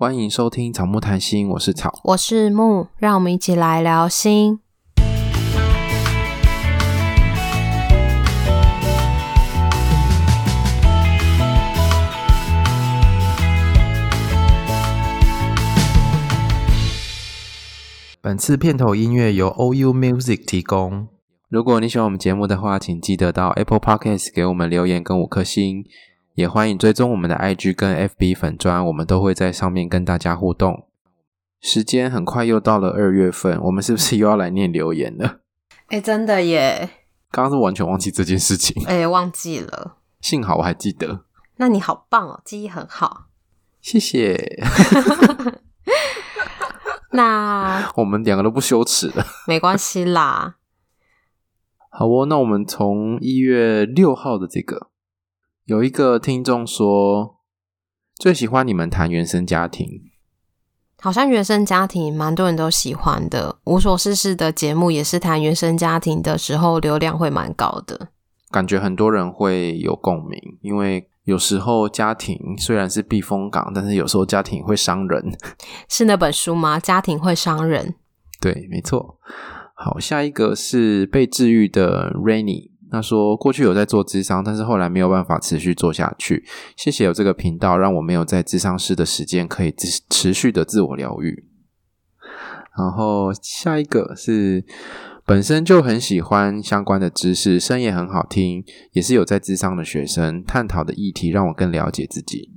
欢迎收听草木谈心，我是草，我是木，让我们一起来聊心。本次片头音乐由 OU Music 提供。如果你喜欢我们节目的话，请记得到 Apple Podcast 给我们留言跟五颗星。也欢迎追踪我们的 IG 跟 FB 粉砖，我们都会在上面跟大家互动。时间很快又到了二月份，我们是不是又要来念留言了？哎，真的耶！刚刚是完全忘记这件事情，哎，忘记了。幸好我还记得。那你好棒哦，记忆很好。谢谢。那 我们两个都不羞耻了，没关系啦。好哦，那我们从一月六号的这个。有一个听众说，最喜欢你们谈原生家庭，好像原生家庭蛮多人都喜欢的。无所事事的节目也是谈原生家庭的时候，流量会蛮高的，感觉很多人会有共鸣。因为有时候家庭虽然是避风港，但是有时候家庭会伤人。是那本书吗？家庭会伤人。对，没错。好，下一个是被治愈的 Rainy。他说：“过去有在做智商，但是后来没有办法持续做下去。谢谢有这个频道，让我没有在智商室的时间可以持持续的自我疗愈。”然后下一个是本身就很喜欢相关的知识，声也很好听，也是有在智商的学生，探讨的议题让我更了解自己。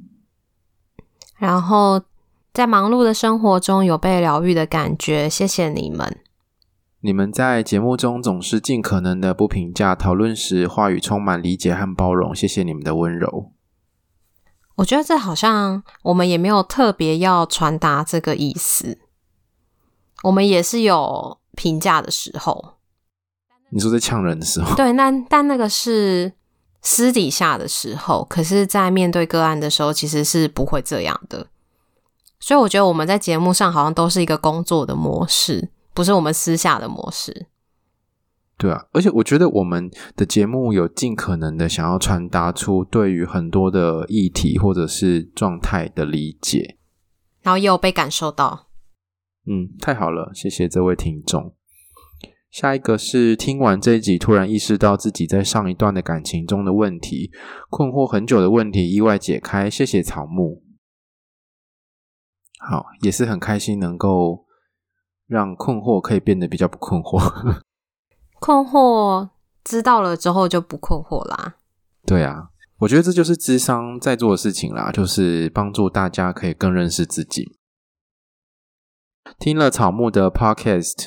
然后在忙碌的生活中有被疗愈的感觉，谢谢你们。你们在节目中总是尽可能的不评价，讨论时话语充满理解和包容。谢谢你们的温柔。我觉得这好像我们也没有特别要传达这个意思。我们也是有评价的时候。你说在呛人的时候？对，那但那个是私底下的时候，可是在面对个案的时候，其实是不会这样的。所以我觉得我们在节目上好像都是一个工作的模式。不是我们私下的模式，对啊，而且我觉得我们的节目有尽可能的想要传达出对于很多的议题或者是状态的理解，然后也有被感受到。嗯，太好了，谢谢这位听众。下一个是听完这一集，突然意识到自己在上一段的感情中的问题，困惑很久的问题意外解开，谢谢草木。好，也是很开心能够。让困惑可以变得比较不困惑，困惑知道了之后就不困惑啦。对啊，我觉得这就是智商在做的事情啦，就是帮助大家可以更认识自己。听了草木的 podcast，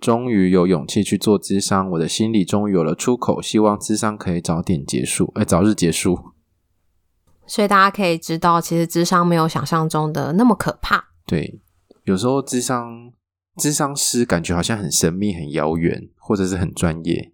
终于有勇气去做智商，我的心里终于有了出口。希望智商可以早点结束，哎，早日结束。所以大家可以知道，其实智商没有想象中的那么可怕。对，有时候智商。咨商师感觉好像很神秘、很遥远，或者是很专业，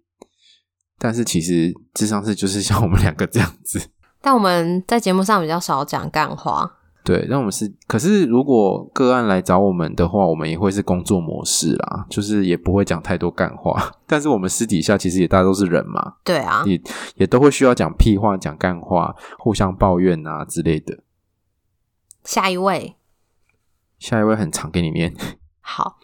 但是其实智商师就是像我们两个这样子。但我们在节目上比较少讲干话。对，那我们是，可是如果个案来找我们的话，我们也会是工作模式啦，就是也不会讲太多干话。但是我们私底下其实也大家都是人嘛，对啊，也也都会需要讲屁话、讲干话、互相抱怨啊之类的。下一位，下一位很长，给你念。好。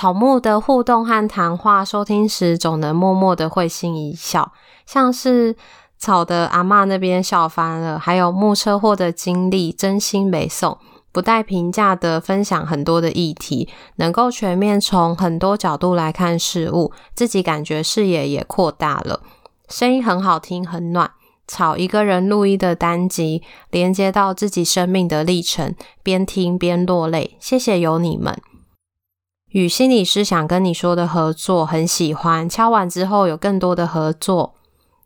草木的互动和谈话，收听时总能默默的会心一笑，像是草的阿嬷那边笑翻了，还有木车祸的经历，真心美颂，不带评价的分享很多的议题，能够全面从很多角度来看事物，自己感觉视野也扩大了，声音很好听，很暖。草一个人录音的单集，连接到自己生命的历程，边听边落泪，谢谢有你们。与心理师想跟你说的合作很喜欢，敲完之后有更多的合作。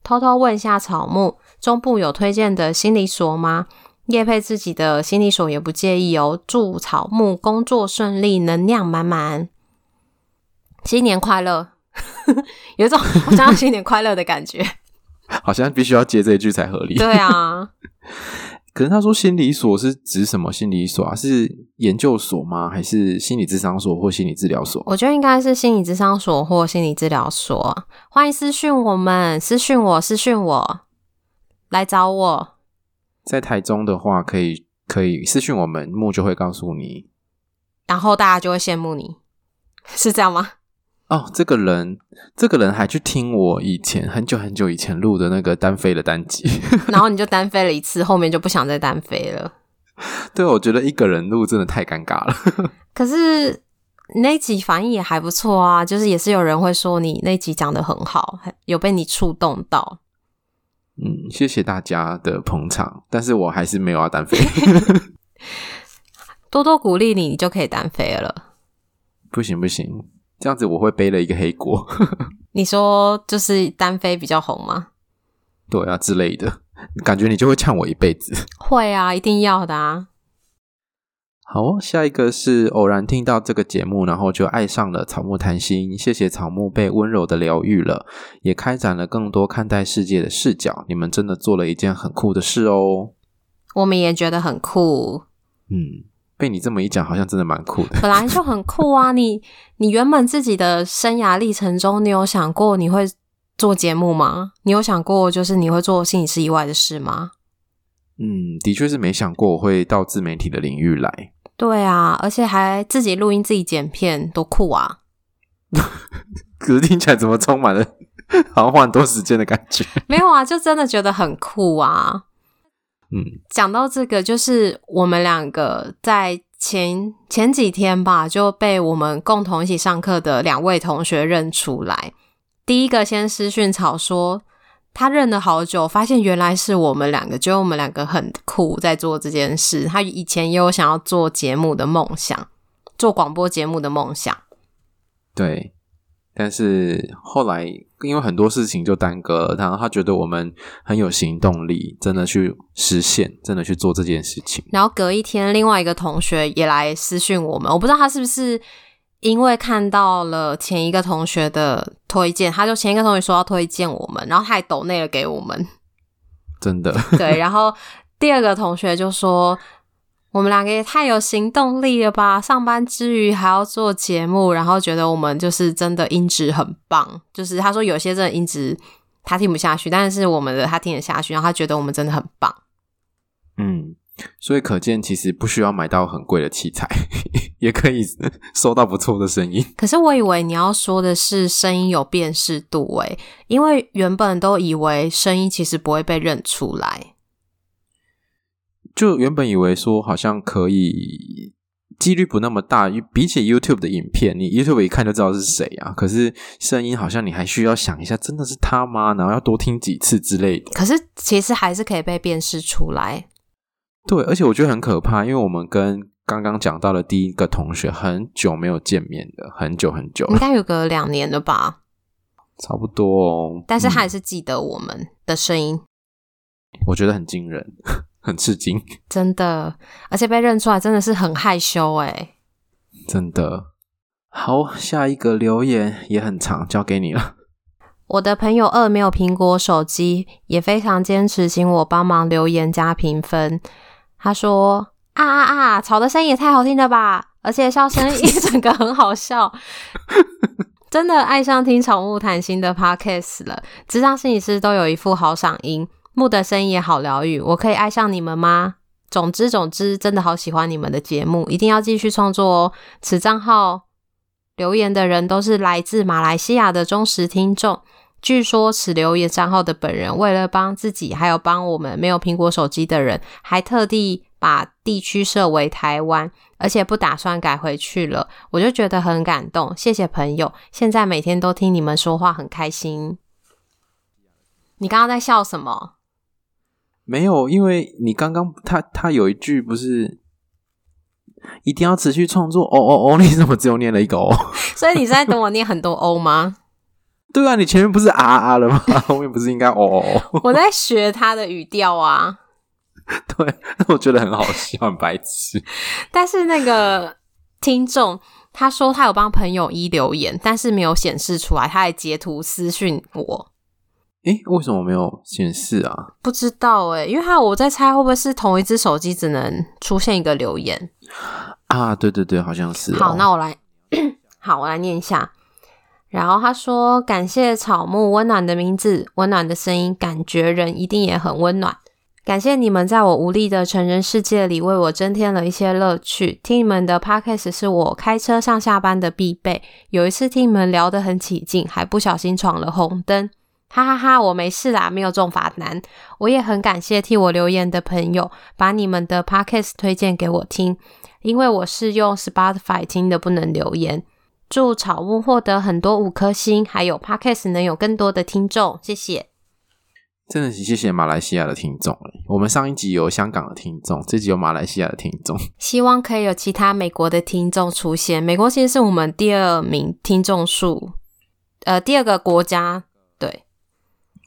偷偷问一下草木，中部有推荐的心理所吗？叶佩自己的心理所也不介意哦。祝草木工作顺利，能量满满，新年快乐！有一种好像要新年快乐的感觉，好像必须要接这一句才合理。对啊。可是他说心理所是指什么心理所啊？是研究所吗？还是心理智商所或心理治疗所？我觉得应该是心理智商所或心理治疗所。欢迎私讯我们，私讯我，私讯我，来找我。在台中的话，可以可以私讯我们，木就会告诉你，然后大家就会羡慕你，是这样吗？哦，这个人，这个人还去听我以前很久很久以前录的那个单飞的单集，然后你就单飞了一次，后面就不想再单飞了。对，我觉得一个人录真的太尴尬了。可是那集反应也还不错啊，就是也是有人会说你那集讲的很好，有被你触动到。嗯，谢谢大家的捧场，但是我还是没有要单飞。多多鼓励你，你就可以单飞了。不行不行。这样子我会背了一个黑锅。你说就是单飞比较红吗？对啊，之类的，感觉你就会呛我一辈子。会啊，一定要的啊。好，下一个是偶然听到这个节目，然后就爱上了草木谈心。谢谢草木被温柔的疗愈了，也开展了更多看待世界的视角。你们真的做了一件很酷的事哦。我们也觉得很酷。嗯。被你这么一讲，好像真的蛮酷的。本来就很酷啊！你你原本自己的生涯历程中，你有想过你会做节目吗？你有想过就是你会做心理师以外的事吗？嗯，的确是没想过我会到自媒体的领域来。对啊，而且还自己录音、自己剪片，多酷啊！可是听起来怎么充满了 好像花很多时间的感觉？没有啊，就真的觉得很酷啊。嗯，讲到这个，就是我们两个在前前几天吧，就被我们共同一起上课的两位同学认出来。第一个先私讯草说，他认了好久，发现原来是我们两个，觉得我们两个很酷，在做这件事。他以前也有想要做节目的梦想，做广播节目的梦想。对。但是后来，因为很多事情就耽搁了，然后他觉得我们很有行动力，真的去实现，真的去做这件事情。然后隔一天，另外一个同学也来私讯我们，我不知道他是不是因为看到了前一个同学的推荐，他就前一个同学说要推荐我们，然后他还抖内了给我们，真的。对，然后第二个同学就说。我们两个也太有行动力了吧！上班之余还要做节目，然后觉得我们就是真的音质很棒。就是他说有些真的音质他听不下去，但是我们的他听得下去，然后他觉得我们真的很棒。嗯，所以可见其实不需要买到很贵的器材，也可以收到不错的声音。可是我以为你要说的是声音有辨识度诶，因为原本都以为声音其实不会被认出来。就原本以为说好像可以，几率不那么大，比起 YouTube 的影片，你 YouTube 一看就知道是谁啊。可是声音好像你还需要想一下，真的是他吗？然后要多听几次之类的。可是其实还是可以被辨识出来。对，而且我觉得很可怕，因为我们跟刚刚讲到的第一个同学很久没有见面的，很久很久，应该有个两年了吧，差不多哦。但是他还是记得我们的声音，嗯，我觉得很惊人。很吃惊，真的，而且被认出来真的是很害羞哎。真的。好，下一个留言也很长，交给你了。我的朋友二没有苹果手机，也非常坚持请我帮忙留言加评分。他说：“啊啊啊，吵的声音也太好听了吧，而且笑声一 整个很好笑，真的爱上听宠物谈心的 Podcast 了。智商心理师都有一副好嗓音。”木的声音也好疗愈，我可以爱上你们吗？总之总之，真的好喜欢你们的节目，一定要继续创作哦。此账号留言的人都是来自马来西亚的忠实听众。据说此留言账号的本人为了帮自己，还有帮我们没有苹果手机的人，还特地把地区设为台湾，而且不打算改回去了。我就觉得很感动，谢谢朋友。现在每天都听你们说话，很开心。你刚刚在笑什么？没有，因为你刚刚他他有一句不是一定要持续创作哦哦哦，你怎么只有念了一个哦？所以你是在等我念很多哦吗？对啊，你前面不是啊啊了吗？后面不是应该哦哦哦？我在学他的语调啊。对，我觉得很好笑，很白痴。但是那个听众他说他有帮朋友一留言，但是没有显示出来，他还截图私讯我。诶，为什么没有显示啊？不知道诶，因为他我在猜会不会是同一只手机只能出现一个留言啊？对对对，好像是哦。好，那我来，好，我来念一下。然后他说：“感谢草木温暖的名字，温暖的声音，感觉人一定也很温暖。感谢你们在我无力的成人世界里为我增添了一些乐趣。听你们的 podcast 是我开车上下班的必备。有一次听你们聊得很起劲，还不小心闯了红灯，哈哈哈！我没事啦，没有中罚单。我也很感谢替我留言的朋友，把你们的 podcast 推荐给我听，因为我是用 Spotify 听的，不能留言。祝草木获得很多五颗星，还有 podcast 能有更多的听众，谢谢。真的是谢谢马来西亚的听众。我们上一集有香港的听众，这集有马来西亚的听众。希望可以有其他美国的听众出现。美国其实是我们第二名听众数，呃，第二个国家。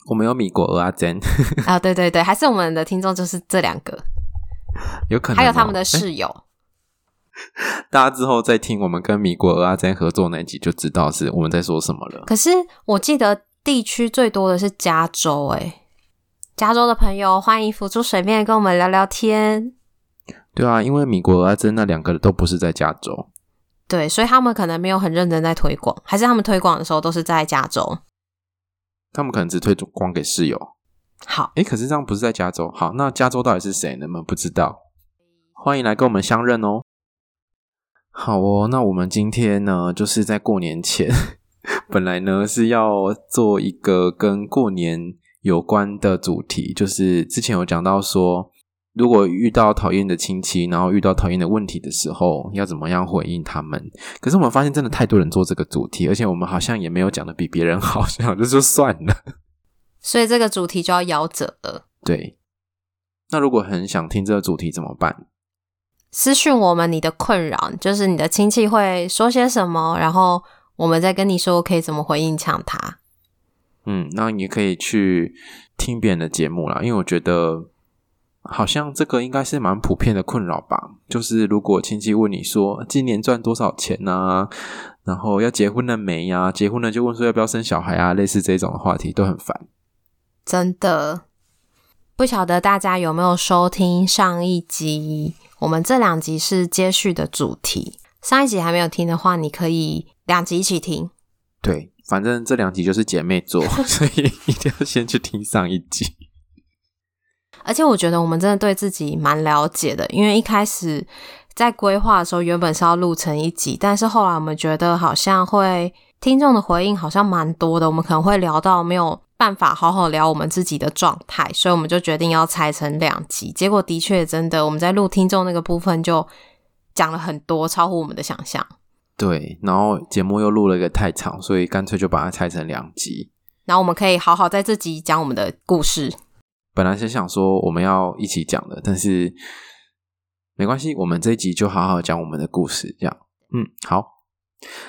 对，我们有米国蚵仔煎啊，对对对，还是我们的听众就是这两个，有可能、哦、还有他们的室友。大家之后再听我们跟米国蚵仔煎合作那集，就知道是我们在说什么了。可是我记得地区最多的是加州，哎。加州的朋友，欢迎浮出水面跟我们聊聊天。对啊，因为米国蚵仔煎那两个都不是在加州，对，所以他们可能没有很认真在推广，还是他们推广的时候都是在加州。他们可能只推光给室友。好，诶，可是这样不是在加州。好，那加州到底是谁呢？我们不知道。欢迎来跟我们相认哦。好哦，那我们今天呢，就是在过年前，本来呢是要做一个跟过年。有关的主题就是之前有讲到说，如果遇到讨厌的亲戚，然后遇到讨厌的问题的时候，要怎么样回应他们？可是我们发现真的太多人做这个主题，而且我们好像也没有讲的比别人好，这样就就算了。所以这个主题就要夭折了。对。那如果很想听这个主题怎么办？私讯我们你的困扰，就是你的亲戚会说些什么，然后我们再跟你说可以怎么回应抢他。嗯，那你可以去听别人的节目啦，因为我觉得好像这个应该是蛮普遍的困扰吧。就是如果亲戚问你说今年赚多少钱啊，然后要结婚了没呀？结婚了就问说要不要生小孩啊，类似这种的话题都很烦。真的，不晓得大家有没有收听上一集？我们这两集是接续的主题，上一集还没有听的话，你可以两集一起听。对。反正这两集就是姐妹做，所以一定要先去听上一集。而且我觉得我们真的对自己蛮了解的，因为一开始在规划的时候，原本是要录成一集，但是后来我们觉得好像会听众的回应好像蛮多的，我们可能会聊到没有办法好好聊我们自己的状态，所以我们就决定要拆成两集。结果的确真的，我们在录听众那个部分就讲了很多，超乎我们的想象。对，然后节目又录了一个太长，所以干脆就把它拆成两集。然后我们可以好好在这集讲我们的故事。本来是想说我们要一起讲的，但是没关系，我们这一集就好好讲我们的故事。这样，嗯，好。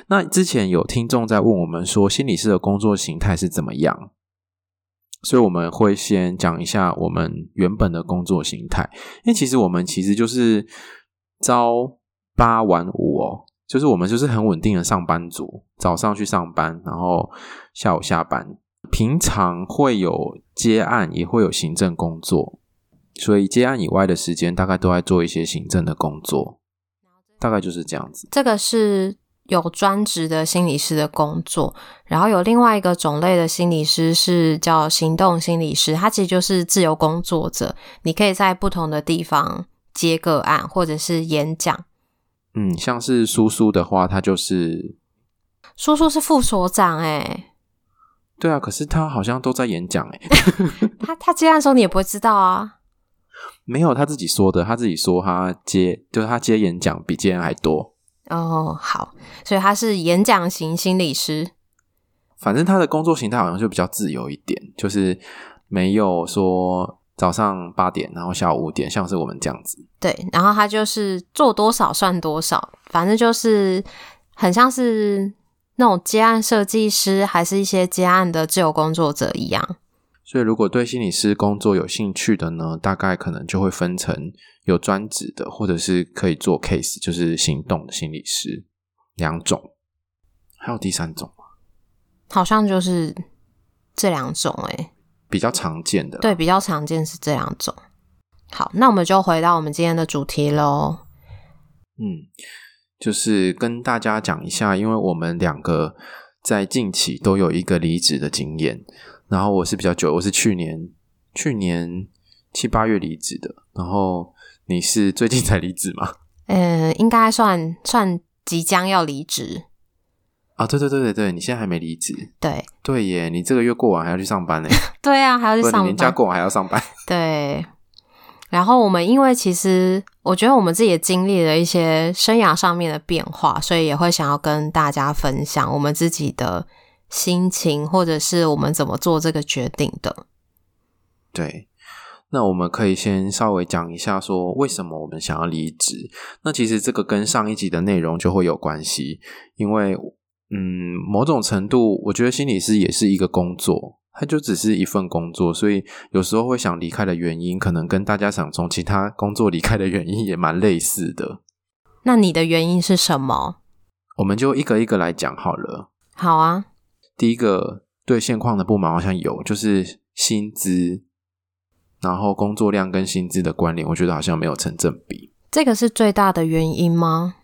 那之前有听众在问我们说，心理师的工作形态是怎么样？所以我们会先讲一下我们原本的工作形态，因为其实我们其实就是朝八晚五哦。就是我们就是很稳定的上班族，早上去上班，然后下午下班。平常会有接案，也会有行政工作，所以接案以外的时间，大概都在做一些行政的工作，大概就是这样子。这个是有专职的心理师的工作，然后有另外一个种类的心理师是叫行动心理师，他其实就是自由工作者，你可以在不同的地方接个案，或者是演讲。嗯，像是叔叔的话，他就是叔叔是副所长哎，对啊，可是他好像都在演讲哎，他他接案的时候你也不会知道啊，没有他自己说的，他自己说他接就是他接演讲比接案还多哦，好，所以他是演讲型心理师，反正他的工作形态好像就比较自由一点，就是没有说。早上八点，然后下午五点，像是我们这样子。对，然后他就是做多少算多少，反正就是很像是那种接案设计师，还是一些接案的自由工作者一样。所以，如果对心理师工作有兴趣的呢，大概可能就会分成有专职的，或者是可以做 case，就是行动的心理师两种。还有第三种吗？好像就是这两种诶、欸比较常见的，对，比较常见是这两种。好，那我们就回到我们今天的主题喽。嗯，就是跟大家讲一下，因为我们两个在近期都有一个离职的经验。然后我是比较久，我是去年去年七八月离职的，然后你是最近才离职吗？嗯，应该算算即将要离职啊！对对对对对，你现在还没离职？对对耶，你这个月过完还要去上班呢？对啊，还要去上班，年假过完还要上班。对。然后我们因为其实我觉得我们自己也经历了一些生涯上面的变化，所以也会想要跟大家分享我们自己的心情，或者是我们怎么做这个决定的。对，那我们可以先稍微讲一下说为什么我们想要离职。那其实这个跟上一集的内容就会有关系，因为嗯，某种程度我觉得心理师也是一个工作。它就只是一份工作，所以有时候会想离开的原因，可能跟大家想从其他工作离开的原因也蛮类似的。那你的原因是什么？我们就一个一个来讲好了。好啊。第一个对现况的不满好像有，就是薪资，然后工作量跟薪资的关联，我觉得好像没有成正比。这个是最大的原因吗？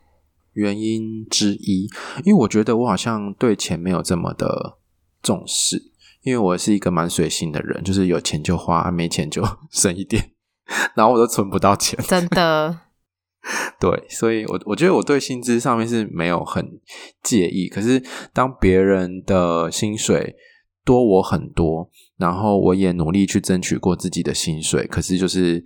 原因之一，因为我觉得我好像对钱没有这么的重视。因为我是一个蛮随性的人，就是有钱就花，没钱就 省一点，然后我都存不到钱，真的。对，所以我我觉得我对薪资上面是没有很介意，可是当别人的薪水多我很多，然后我也努力去争取过自己的薪水，可是就是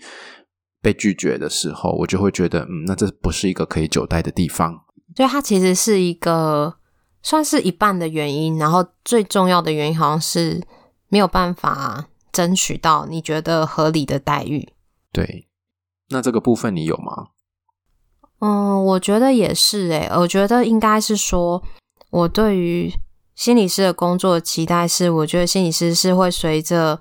被拒绝的时候，我就会觉得，嗯，那这不是一个可以久待的地方。就它其实是一个。算是一半的原因，然后最重要的原因好像是没有办法争取到你觉得合理的待遇。对，那这个部分你有吗？嗯，我觉得也是诶，我觉得应该是说，我对于心理师的工作的期待是，我觉得心理师是会随着。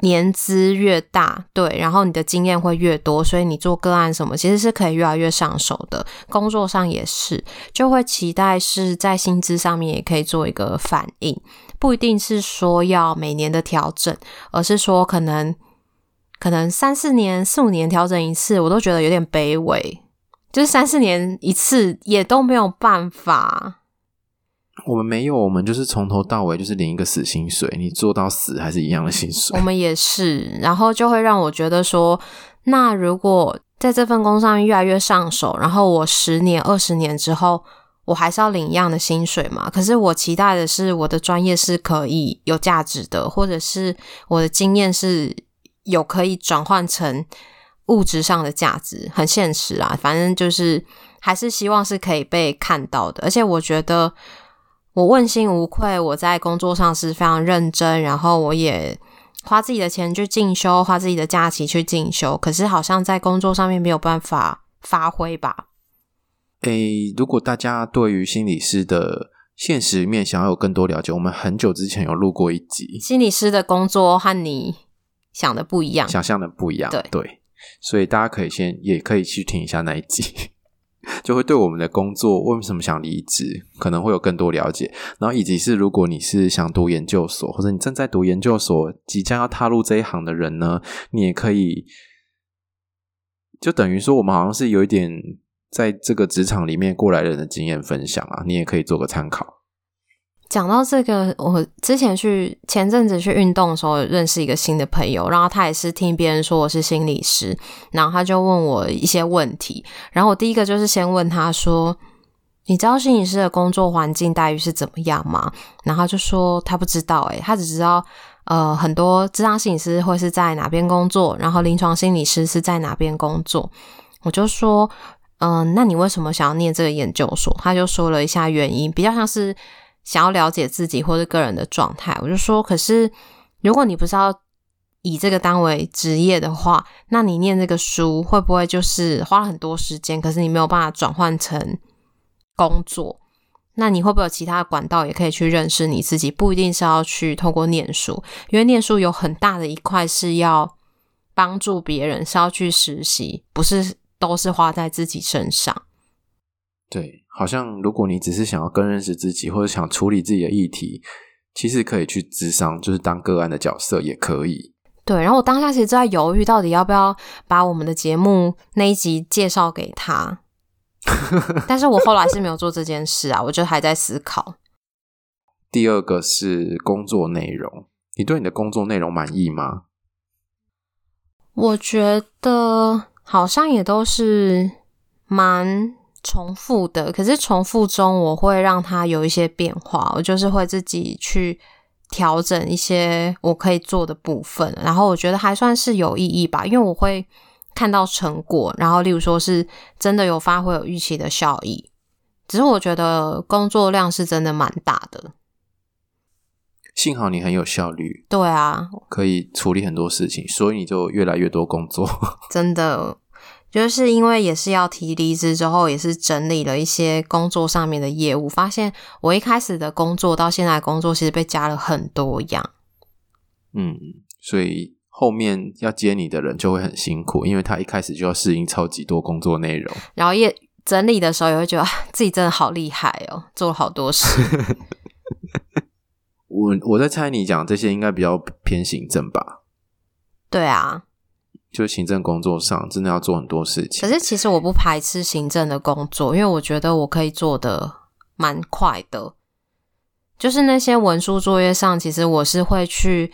年资越大，对，然后你的经验会越多，所以你做个案什么，其实是可以越来越上手的。工作上也是，就会期待是在薪资上面也可以做一个反应，不一定是说要每年的调整，而是说可能可能三四年、四五年调整一次，我都觉得有点卑微，就是三四年一次也都没有办法。我们没有，我们就是从头到尾就是领一个死薪水，你做到死还是一样的薪水。我们也是，然后就会让我觉得说，那如果在这份工作上越来越上手，然后我十年、二十年之后，我还是要领一样的薪水嘛？可是我期待的是，我的专业是可以有价值的，或者是我的经验是有可以转换成物质上的价值，很现实啊。反正就是还是希望是可以被看到的，而且我觉得。我问心无愧，我在工作上是非常认真，然后我也花自己的钱去进修，花自己的假期去进修。可是好像在工作上面没有办法发挥吧？诶，如果大家对于心理师的现实面想要有更多了解，我们很久之前有录过一集，心理师的工作和你想的不一样，想象的不一样，对对，所以大家可以先也可以去听一下那一集。就会对我们的工作为什么想离职，可能会有更多了解。然后以及是，如果你是想读研究所，或者你正在读研究所，即将要踏入这一行的人呢，你也可以，就等于说我们好像是有一点在这个职场里面过来人的经验分享啊，你也可以做个参考。讲到这个，我之前去前阵子去运动的时候，认识一个新的朋友，然后他也是听别人说我是心理师，然后他就问我一些问题，然后我第一个就是先问他说：“你知道心理师的工作环境待遇是怎么样吗？”然后他就说他不知道，诶，他只知道呃很多智商心理师会是在哪边工作，然后临床心理师是在哪边工作。我就说：“嗯、那你为什么想要念这个研究所？”他就说了一下原因，比较像是。想要了解自己或者个人的状态，我就说，可是如果你不是要以这个当为职业的话，那你念这个书会不会就是花了很多时间，可是你没有办法转换成工作？那你会不会有其他的管道也可以去认识你自己？不一定是要去透过念书，因为念书有很大的一块是要帮助别人，是要去实习，不是都是花在自己身上。对，好像如果你只是想要更认识自己，或者想处理自己的议题，其实可以去咨商，就是当个案的角色也可以。对，然后我当下其实在犹豫，到底要不要把我们的节目那一集介绍给他，但是我后来是没有做这件事啊，我就还在思考。第二个是工作内容，你对你的工作内容满意吗？我觉得好像也都是蛮重复的，可是重复中我会让它有一些变化，我就是会自己去调整一些我可以做的部分，然后我觉得还算是有意义吧，因为我会看到成果，然后例如说是真的有发挥有预期的效益，只是我觉得工作量是真的蛮大的。幸好你很有效率，对啊，可以处理很多事情，所以你就越来越多工作。真的，就是因为也是要提离职之后，也是整理了一些工作上面的业务，发现我一开始的工作到现在的工作其实被加了很多样。嗯，所以后面要接你的人就会很辛苦，因为他一开始就要适应超级多工作内容，然后也整理的时候也会觉得自己真的好厉害哦，做了好多事。我我在猜你讲这些应该比较偏行政吧？对啊，就行政工作上真的要做很多事情。可是其实我不排斥行政的工作，因为我觉得我可以做的蛮快的。就是那些文书作业上，其实我是会去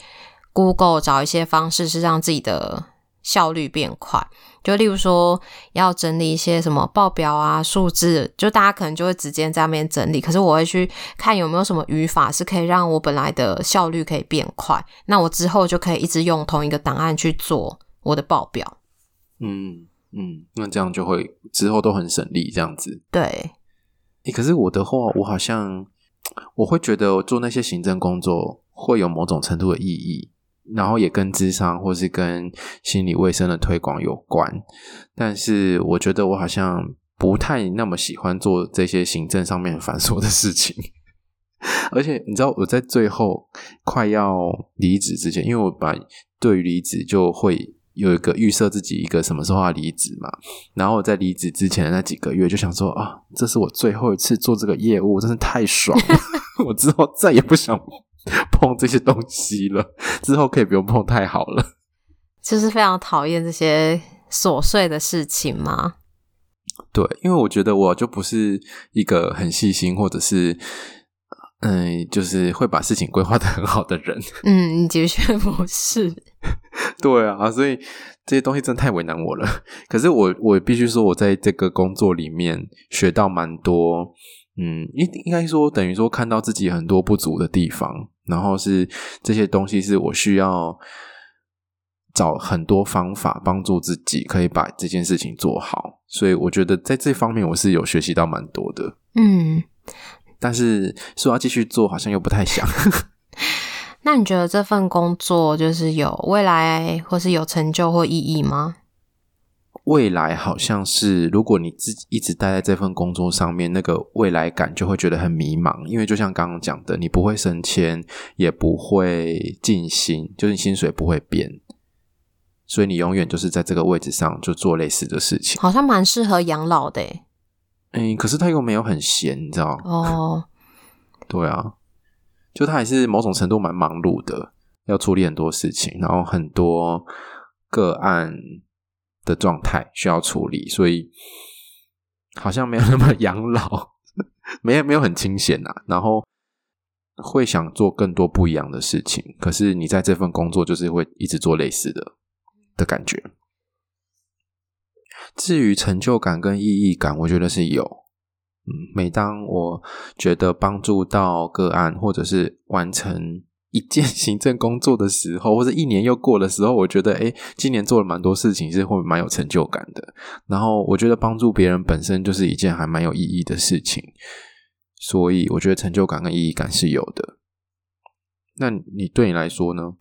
Google 找一些方式，是让自己的效率变快。就例如说，要整理一些什么报表啊、数字，就大家可能就会直接在那边整理。可是我会去看有没有什么语法是可以让我本来的效率可以变快，那我之后就可以一直用同一个档案去做我的报表。嗯嗯，那这样就会之后都很省力，这样子。对。欸，可是我的话，我好像我会觉得我做那些行政工作会有某种程度的意义。然后也跟智商或是跟心理卫生的推广有关，但是我觉得我好像不太那么喜欢做这些行政上面繁琐的事情。而且你知道我在最后快要离职之前，因为我把对于离职就会有一个预设自己一个什么时候要离职嘛，然后我在离职之前的那几个月就想说啊，这是我最后一次做这个业务，真是太爽了，我之后再也不想。碰这些东西了，之后可以不用碰，太好了。就是非常讨厌这些琐碎的事情吗？对，因为我觉得我就不是一个很细心，或者是嗯，就是会把事情规划得很好的人。嗯，你的确不是。对啊，所以这些东西真的太为难我了。可是我，我必须说，我在这个工作里面学到蛮多。嗯，应应该说，等于说看到自己很多不足的地方。然后是这些东西是我需要找很多方法帮助自己，可以把这件事情做好。所以我觉得在这方面我是有学习到蛮多的。嗯，但是说要继续做好像又不太想。那你觉得这份工作就是有未来，或是有成就或意义吗？未来好像是，如果你自己一直待在这份工作上面，那个未来感就会觉得很迷茫。因为就像刚刚讲的，你不会升迁，也不会进薪，就是薪水不会变，所以你永远就是在这个位置上就做类似的事情。好像蛮适合养老的。嗯，可是他又没有很闲，你知道？哦，对啊，就他还是某种程度蛮忙碌的，要处理很多事情，然后很多个案。的状态需要处理，所以好像没有那么养老，没有没有很清闲呐。然后会想做更多不一样的事情，可是你在这份工作就是会一直做类似的的感觉。至于成就感跟意义感，我觉得是有。嗯，每当我觉得帮助到个案，或者是完成。一件 行政工作的时候，或者一年又过的时候，我觉得，诶，今年做了蛮多事情，是会蛮有成就感的。然后，我觉得帮助别人本身就是一件还蛮有意义的事情，所以我觉得成就感跟意义感是有的。那你对你来说呢？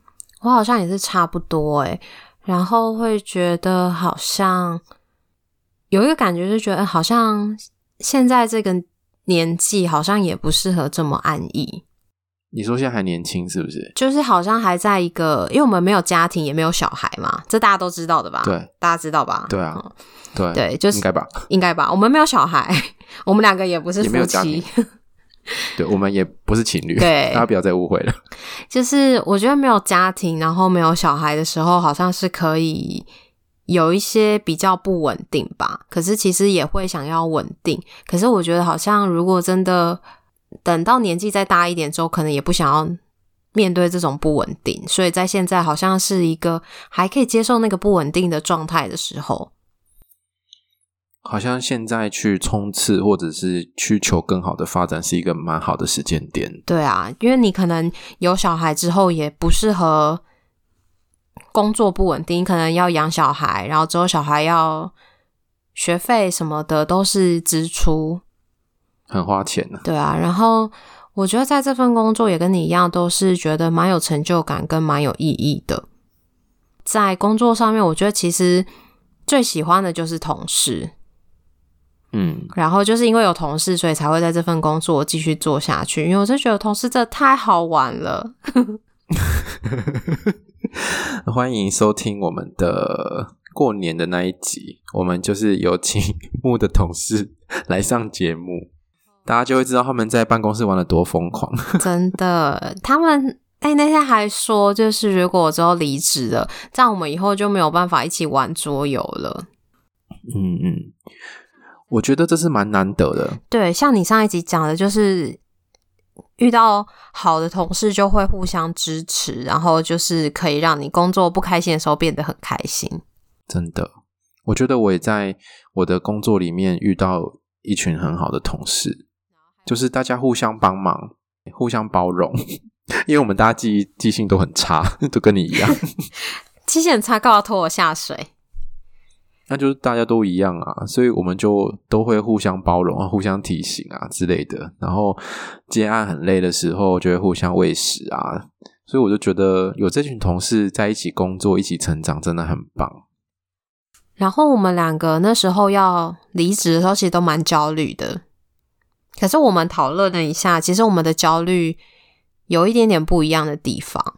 我好像也是差不多诶，然后会觉得好像有一个感觉，是觉得好像现在这个年纪，好像也不适合这么安逸。你说现在还年轻是不是？就是好像还在一个，因为我们没有家庭，也没有小孩嘛，这大家都知道的吧？对，大家知道吧？对啊，嗯、对对，就是应该吧？应该吧？我们没有小孩，我们两个也不是夫妻，对，我们也不是情侣，对，大家不要再误会了。就是我觉得没有家庭，然后没有小孩的时候，好像是可以有一些比较不稳定吧。可是其实也会想要稳定，可是我觉得好像如果真的。等到年纪再大一点之后，可能也不想要面对这种不稳定，所以在现在好像是一个还可以接受那个不稳定的状态的时候。好像现在去冲刺或者是去求更好的发展是一个蛮好的时间点。对啊，因为你可能有小孩之后也不适合工作不稳定，可能要养小孩，然后之后小孩要学费什么的都是支出，很花钱呢。对啊，然后我觉得在这份工作也跟你一样，都是觉得蛮有成就感跟蛮有意义的。在工作上面，我觉得其实最喜欢的就是同事。嗯，然后就是因为有同事，所以才会在这份工作继续做下去。因为我就觉得同事真的太好玩了。欢迎收听我们的过年的那一集，我们就是有请木的同事 来上节目，大家就会知道他们在办公室玩得多疯狂。真的，他们哎那天还说，就是如果我之后离职了，这样我们以后就没有办法一起玩桌游了。嗯嗯。我觉得这是蛮难得的。对，像你上一集讲的，就是遇到好的同事就会互相支持，然后就是可以让你工作不开心的时候变得很开心。真的，我觉得我也在我的工作里面遇到一群很好的同事，就是大家互相帮忙、互相包容，因为我们大家记忆记性都很差，都跟你一样，记性很差，干嘛拖我下水？那就是大家都一样啊，所以我们就都会互相包容啊，互相提醒啊之类的。然后接案很累的时候，就会互相喂食啊。所以我就觉得有这群同事在一起工作、一起成长，真的很棒。然后我们两个那时候要离职的时候，其实都蛮焦虑的。可是我们讨论了一下，其实我们的焦虑有一点点不一样的地方。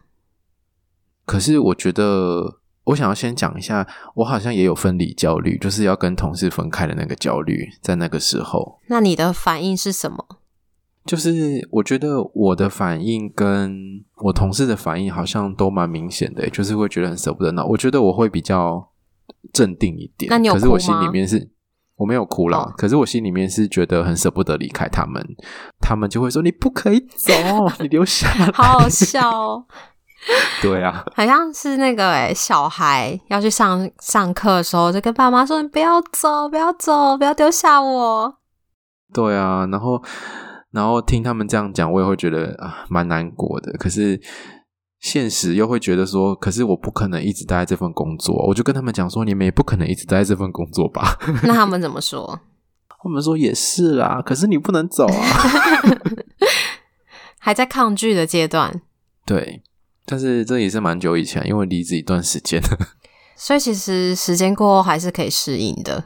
可是我觉得。我想要先讲一下，我好像也有分离焦虑，就是要跟同事分开的那个焦虑，在那个时候。那你的反应是什么？就是我觉得我的反应跟我同事的反应好像都蛮明显的，就是会觉得很舍不得闹。我觉得我会比较镇定一点。那你有？可是我心里面是，我没有哭啦。哦。可是我心里面是觉得很舍不得离开他们，他们就会说：“你不可以走，你留下来。”好好笑哦。对啊，好像是那个诶小孩要去上上课的时候，就跟爸妈说：“你不要走，不要走，不要丢下我。”对啊，然后然后听他们这样讲，我也会觉得啊，蛮难过的。可是现实又会觉得说，可是我不可能一直待在这份工作。我就跟他们讲说：“你们也不可能一直待在这份工作吧？” 那他们怎么说？他们说也是啦，可是你不能走啊，还在抗拒的阶段。对。但是这也是蛮久以前，因为离职一段时间了，所以其实时间过后还是可以适应的。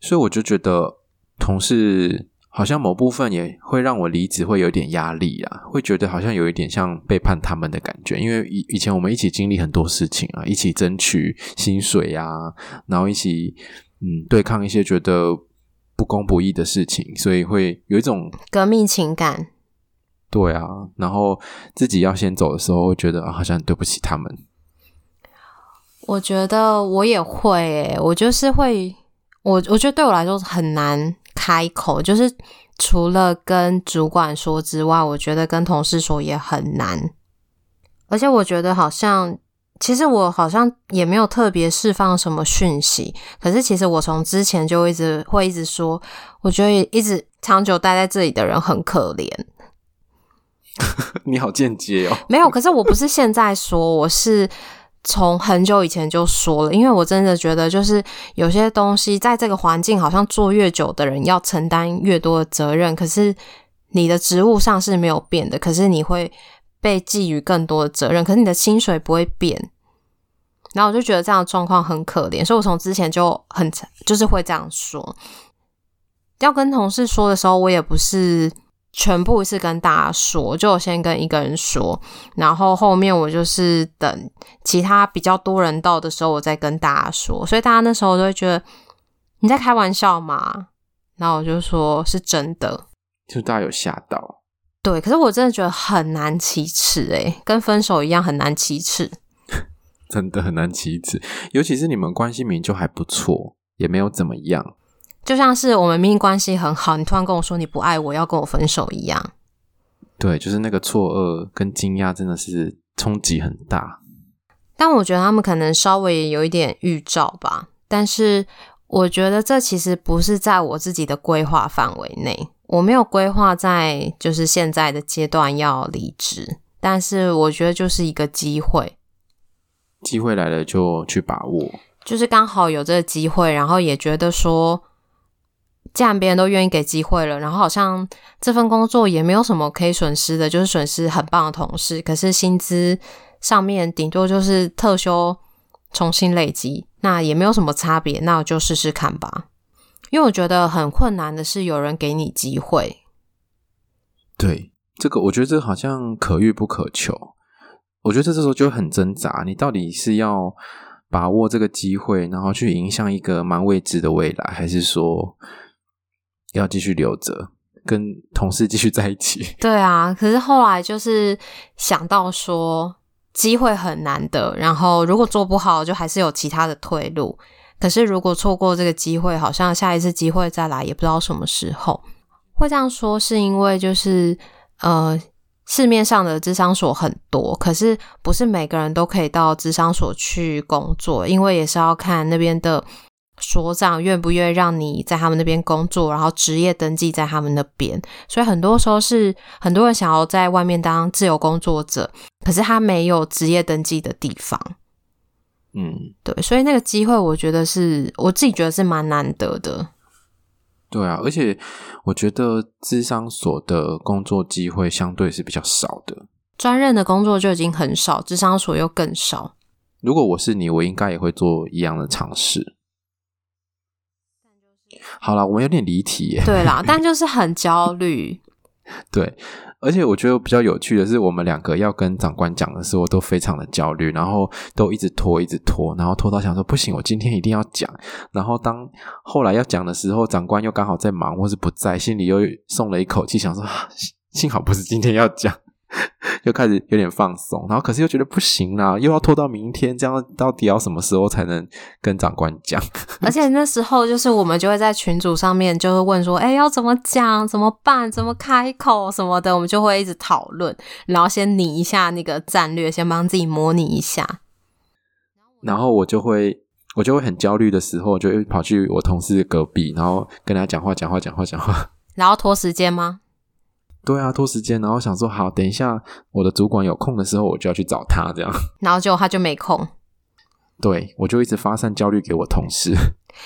所以我就觉得同事好像某部分也会让我离职会有点压力啊，会觉得好像有一点像背叛他们的感觉。因为以以前我们一起经历很多事情啊，一起争取薪水啊，然后一起嗯对抗一些觉得不公不义的事情，所以会有一种革命情感。对啊，然后自己要先走的时候，会觉得，好像对不起他们。我觉得我也会诶，我就是会，我我觉得对我来说很难开口，就是除了跟主管说之外，我觉得跟同事说也很难。而且我觉得好像，其实我好像也没有特别释放什么讯息，可是其实我从之前就一直会一直说，我觉得一直长久待在这里的人很可怜。你好间接哦，没有，可是我不是现在说，我是从很久以前就说了，因为我真的觉得，就是有些东西在这个环境，好像做越久的人要承担越多的责任，可是你的职务上是没有变的，可是你会被寄予更多的责任，可是你的薪水不会变，然后我就觉得这样的状况很可怜，所以我从之前就很就是会这样说，要跟同事说的时候，我也不是。全部是跟大家说，就我先跟一个人说，然后后面我就是等其他比较多人到的时候，我再跟大家说。所以大家那时候都会觉得你在开玩笑嘛，然后我就说是真的，就大家有吓到。对，可是我真的觉得很难启齿，诶，跟分手一样很难启齿，真的很难启齿，尤其是你们关系明明就还不错，也没有怎么样。就像是我们明明关系很好，你突然跟我说你不爱我，要跟我分手一样。对，就是那个错愕跟惊讶，真的是冲击很大。但我觉得他们可能稍微有一点预兆吧。但是我觉得这其实不是在我自己的规划范围内，我没有规划在就是现在的阶段要离职。但是我觉得就是一个机会，机会来了就去把握，就是刚好有这个机会，然后也觉得说，既然别人都愿意给机会了，然后好像这份工作也没有什么可以损失的，就是损失很棒的同事，可是薪资上面顶多就是特休重新累积，那也没有什么差别，那我就试试看吧。因为我觉得很困难的是有人给你机会，对。这个我觉得这好像可遇不可求，我觉得这时候就很挣扎，你到底是要把握这个机会，然后去迎向一个蛮未知的未来，还是说要继续留着跟同事继续在一起？对啊，可是后来就是想到说机会很难得，然后如果做不好，就还是有其他的退路。可是如果错过这个机会，好像下一次机会再来也不知道什么时候。会这样说是因为就是。呃，市面上的智商所很多，可是不是每个人都可以到智商所去工作，因为也是要看那边的所长愿不愿意让你在他们那边工作，然后职业登记在他们那边。所以很多时候是很多人想要在外面当自由工作者，可是他没有职业登记的地方。嗯，对，所以那个机会，我觉得是我自己觉得是蛮难得的。对啊，而且我觉得智商所的工作机会相对是比较少的，专任的工作就已经很少，智商所又更少。如果我是你，我应该也会做一样的尝试。好了，我们有点离题耶。对啦，但就是很焦虑。对。而且我觉得比较有趣的是，我们两个要跟长官讲的时候都非常的焦虑，然后都一直拖，一直拖，然后拖到想说不行，我今天一定要讲。然后当后来要讲的时候，长官又刚好在忙或是不在，心里又松了一口气，想说幸好不是今天要讲。就开始有点放松，然后可是又觉得不行啦，又要拖到明天，这样到底要什么时候才能跟长官讲？而且那时候就是我们就会在群组上面就会问说，哎，要怎么讲？怎么办？怎么开口什么的？我们就会一直讨论，然后先拟一下那个战略，先帮自己模拟一下。然后我就会，我就会很焦虑的时候，就会跑去我同事隔壁，然后跟他讲话，讲话，讲话，讲话。然后拖时间吗？对啊，拖时间，然后想说好，等一下我的主管有空的时候，我就要去找他，这样。然后结果他就没空。对，我就一直发散焦虑给我同事。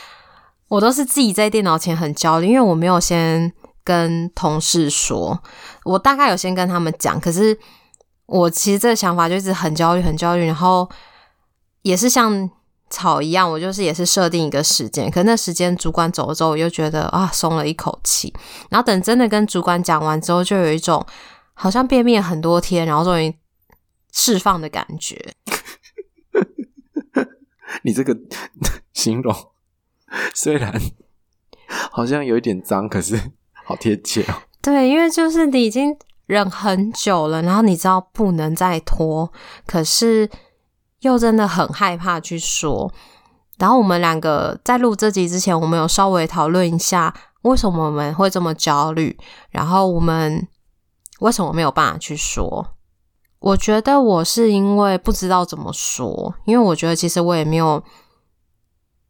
我都是自己在电脑前很焦虑，因为我没有先跟同事说，我大概有先跟他们讲，可是我其实这个想法就一直很焦虑，很焦虑，然后也是像。草一样，我就是也是设定一个时间，可是那时间主管走了之后，我又觉得啊松了一口气。然后等真的跟主管讲完之后，就有一种好像便秘了很多天，然后终于释放的感觉。你这个 形容虽然好像有一点脏，可是好贴切哦。对，因为就是你已经忍很久了，然后你知道不能再拖，可是。又真的很害怕去说，然后我们两个在录这集之前，我们有稍微讨论一下为什么我们会这么焦虑，然后我们为什么没有办法去说。我觉得我是因为不知道怎么说，因为我觉得其实我也没有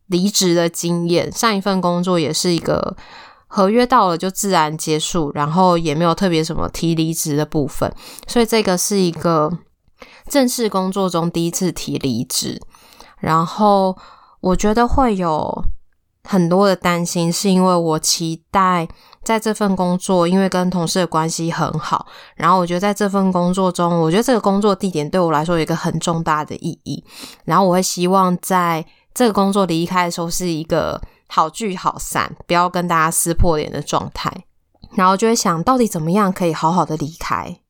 离职的经验，上一份工作也是一个合约到了就自然结束，然后也没有特别什么提离职的部分，所以这个是一个。正式工作中第一次提离职，然后我觉得会有很多的担心，是因为我期待在这份工作，因为跟同事的关系很好，然后我觉得在这份工作中，我觉得这个工作地点对我来说有一个很重大的意义，然后我会希望在这个工作离开的时候是一个好聚好散，不要跟大家撕破脸的状态，然后就会想到底怎么样可以好好的离开。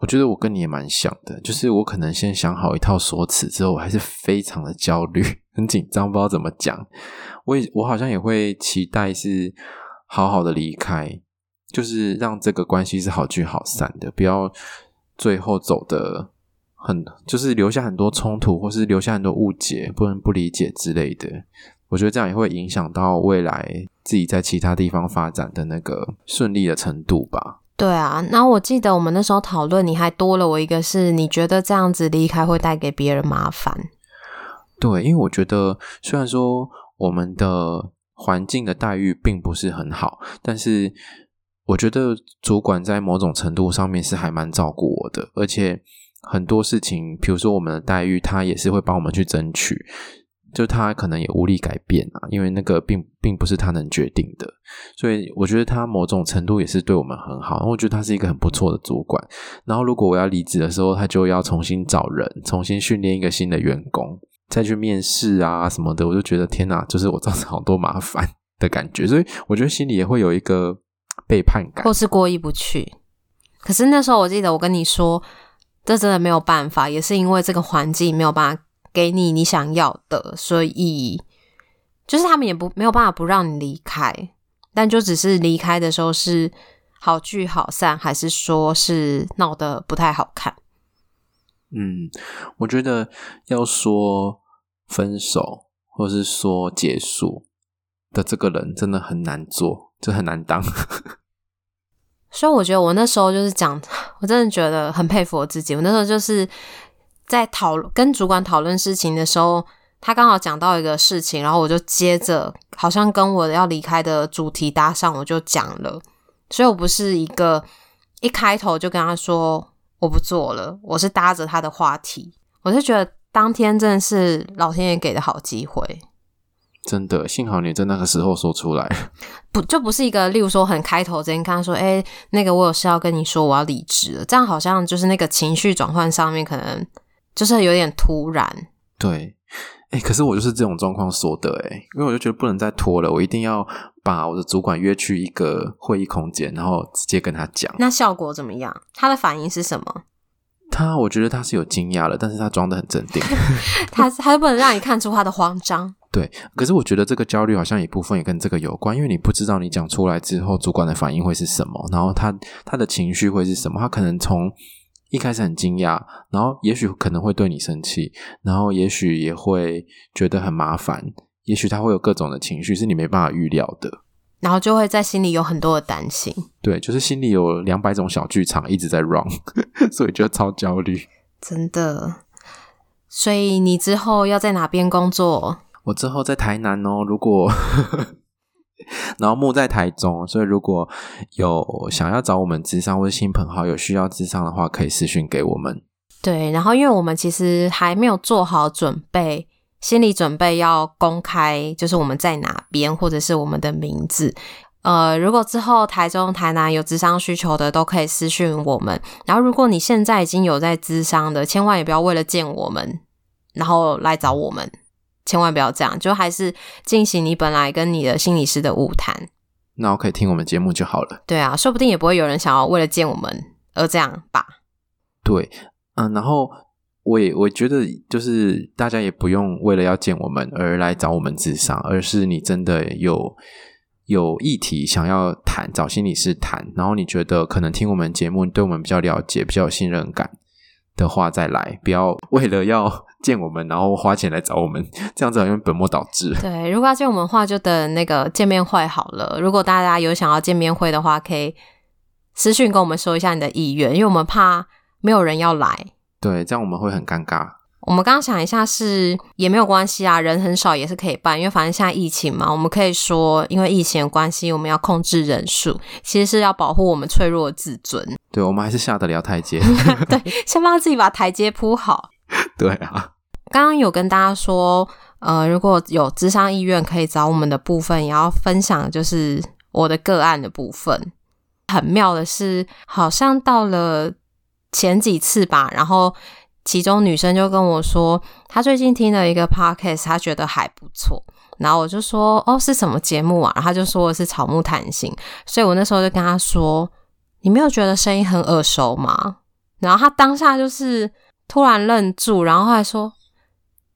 我觉得我跟你也蛮像的，就是我可能先想好一套说辞之后，我还是非常的焦虑、很紧张，不知道怎么讲。我也我好像也会期待是好好的离开，就是让这个关系是好聚好散的，不要最后走的很，就是留下很多冲突，或是留下很多误解、不能不理解之类的。我觉得这样也会影响到未来自己在其他地方发展的那个顺利的程度吧。对啊，然后我记得我们那时候讨论，你还多了我一个是，你觉得这样子离开会带给别人麻烦。对，因为我觉得虽然说我们的环境的待遇并不是很好，但是我觉得主管在某种程度上面是还蛮照顾我的，而且很多事情，比如说我们的待遇，他也是会帮我们去争取。就他可能也无力改变啊，因为那个并并不是他能决定的，所以我觉得他某种程度也是对我们很好。我觉得他是一个很不错的主管。然后如果我要离职的时候，他就要重新找人，重新训练一个新的员工，再去面试啊什么的。我就觉得天哪，就是我造成好多麻烦的感觉，所以我觉得心里也会有一个背叛感，或是过意不去。可是那时候我记得我跟你说，这真的没有办法，也是因为这个环境没有办法。给你你想要的，所以就是他们也不没有办法不让你离开，但就只是离开的时候是好聚好散，还是说是闹得不太好看？嗯，我觉得要说分手或是说结束的这个人真的很难做，就很难当。所以我觉得我那时候就是讲，我真的觉得很佩服我自己，我那时候就是。在讨跟主管讨论事情的时候，他刚好讲到一个事情，然后我就接着好像跟我要离开的主题搭上，我就讲了。所以我不是一个一开头就跟他说我不做了，我是搭着他的话题。我是觉得当天真的是老天爷给的好机会，真的，幸好你在那个时候说出来，不就不是一个，例如说很开头直接跟他说，哎，那个我有事要跟你说，我要离职了，这样好像就是那个情绪转换上面可能。就是有点突然，对，哎、欸，可是我就是这种状况说的，哎，因为我就觉得不能再拖了，我一定要把我的主管约去一个会议空间，然后直接跟他讲。那效果怎么样？他的反应是什么？他，我觉得他是有惊讶了，但是他装的很镇定，他他不能让你看出他的慌张。对，可是我觉得这个焦虑好像一部分也跟这个有关，因为你不知道你讲出来之后，主管的反应会是什么，然后他他的情绪会是什么，他可能从。一开始很惊讶，然后也许可能会对你生气，然后也许也会觉得很麻烦，也许他会有各种的情绪是你没办法预料的，然后就会在心里有很多的担心。对，就是心里有两百种小剧场一直在 run，所以就超焦虑。真的，所以你之后要在哪边工作？我之后在台南哦，如果。然后木在台中，所以如果有想要找我们智商或者亲朋好友需要智商的话，可以私讯给我们。对，然后因为我们其实还没有做好准备，心理准备要公开，就是我们在哪边或者是我们的名字。呃，如果之后台中、台南有智商需求的，都可以私讯我们。然后如果你现在已经有在智商的，千万也不要为了见我们，然后来找我们。千万不要这样，就还是进行你本来跟你的心理师的晤谈。那我可以听我们节目就好了。对啊，说不定也不会有人想要为了见我们而这样吧。对，嗯，然后我也我觉得，就是大家也不用为了要见我们而来找我们咨商，而是你真的有有议题想要谈，找心理师谈，然后你觉得可能听我们节目对我们比较了解，比较有信任感的话再来，不要为了要。见我们，然后花钱来找我们，这样子好像本末倒置。对，如果要见我们的话，就等那个见面会好了。如果大家有想要见面会的话，可以私讯跟我们说一下你的意愿，因为我们怕没有人要来。对，这样我们会很尴尬。我们刚刚想一下是，是也没有关系啊，人很少也是可以办，因为反正现在疫情嘛，我们可以说因为疫情的关系，我们要控制人数，其实是要保护我们脆弱的自尊。对，我们还是下得了台阶。对，先帮自己把台阶铺好。对啊，刚刚有跟大家说，呃，如果有咨商意愿可以找我们的部分，也要分享，就是我的个案的部分。很妙的是，好像到了前几次吧，然后其中女生就跟我说，她最近听了一个 podcast，她觉得还不错。然后我就说，哦，是什么节目啊？然后她就说的是草木谈心。所以我那时候就跟她说，你没有觉得声音很耳熟吗？然后她当下就是。突然愣住，然后还说：“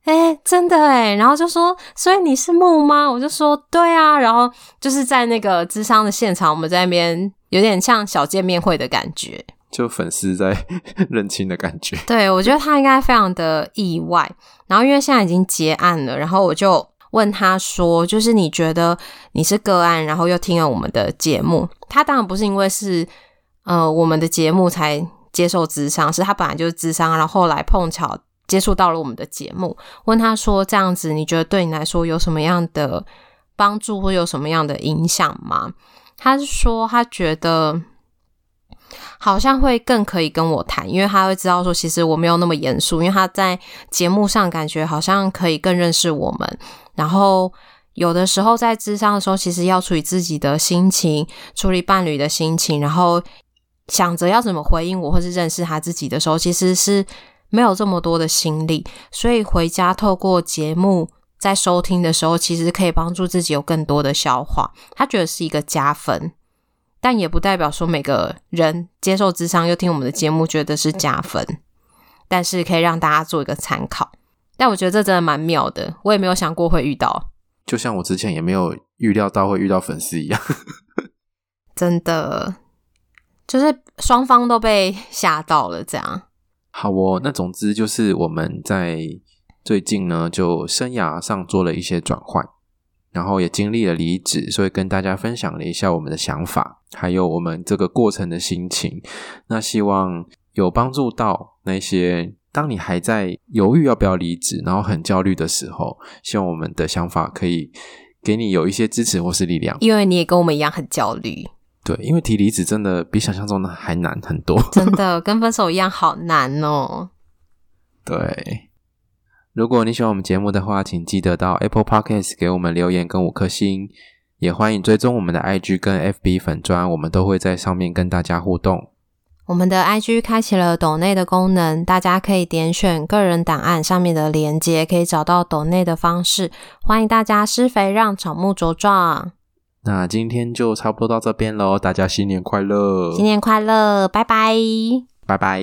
哎，真的哎。”然后就说：“所以你是木吗？”我就说：“对啊。”然后就是在那个智商的现场，我们在那边有点像小见面会的感觉，就粉丝在 认亲的感觉。对，我觉得他应该非常的意外。然后因为现在已经结案了，然后我就问他说：“就是你觉得你是个案，然后又听了我们的节目，他当然不是因为是。”呃我们的节目才接受智商，是他本来就是智商，然后后来碰巧接触到了我们的节目，问他说这样子，你觉得对你来说有什么样的帮助或有什么样的影响吗？他是说他觉得。好像会更可以跟我谈，因为他会知道说，其实我没有那么严肃，因为他在节目上感觉好像可以更认识我们。然后有的时候在智商的时候，其实要处理自己的心情，处理伴侣的心情，然后想着要怎么回应我，或是认识他自己的时候，其实是没有这么多的心力。所以回家透过节目在收听的时候，其实可以帮助自己有更多的消化。他觉得是一个加分。但也不代表说每个人接受智商又听我们的节目觉得是加分，但是可以让大家做一个参考。但我觉得这真的蛮妙的，我也没有想过会遇到，就像我之前也没有预料到会遇到粉丝一样，真的就是双方都被吓到了。这样好哦，那总之就是我们在最近呢，就生涯上做了一些转换。然后也经历了离职，所以跟大家分享了一下我们的想法，还有我们这个过程的心情。那希望有帮助到那些当你还在犹豫要不要离职，然后很焦虑的时候，希望我们的想法可以给你有一些支持或是力量。因为你也跟我们一样很焦虑。对，因为提离职真的比想象中的还难很多。真的跟分手一样好难哦。对。如果你喜欢我们节目的话，请记得到 Apple Podcast 给我们留言跟五颗星，也欢迎追踪我们的 IG 跟 FB 粉砖，我们都会在上面跟大家互动。我们的 IG 开启了抖内的功能，大家可以点选个人档案上面的连接，可以找到抖内的方式。欢迎大家施肥，让草木茁壮。那今天就差不多到这边喽，大家新年快乐！新年快乐，拜拜，拜拜。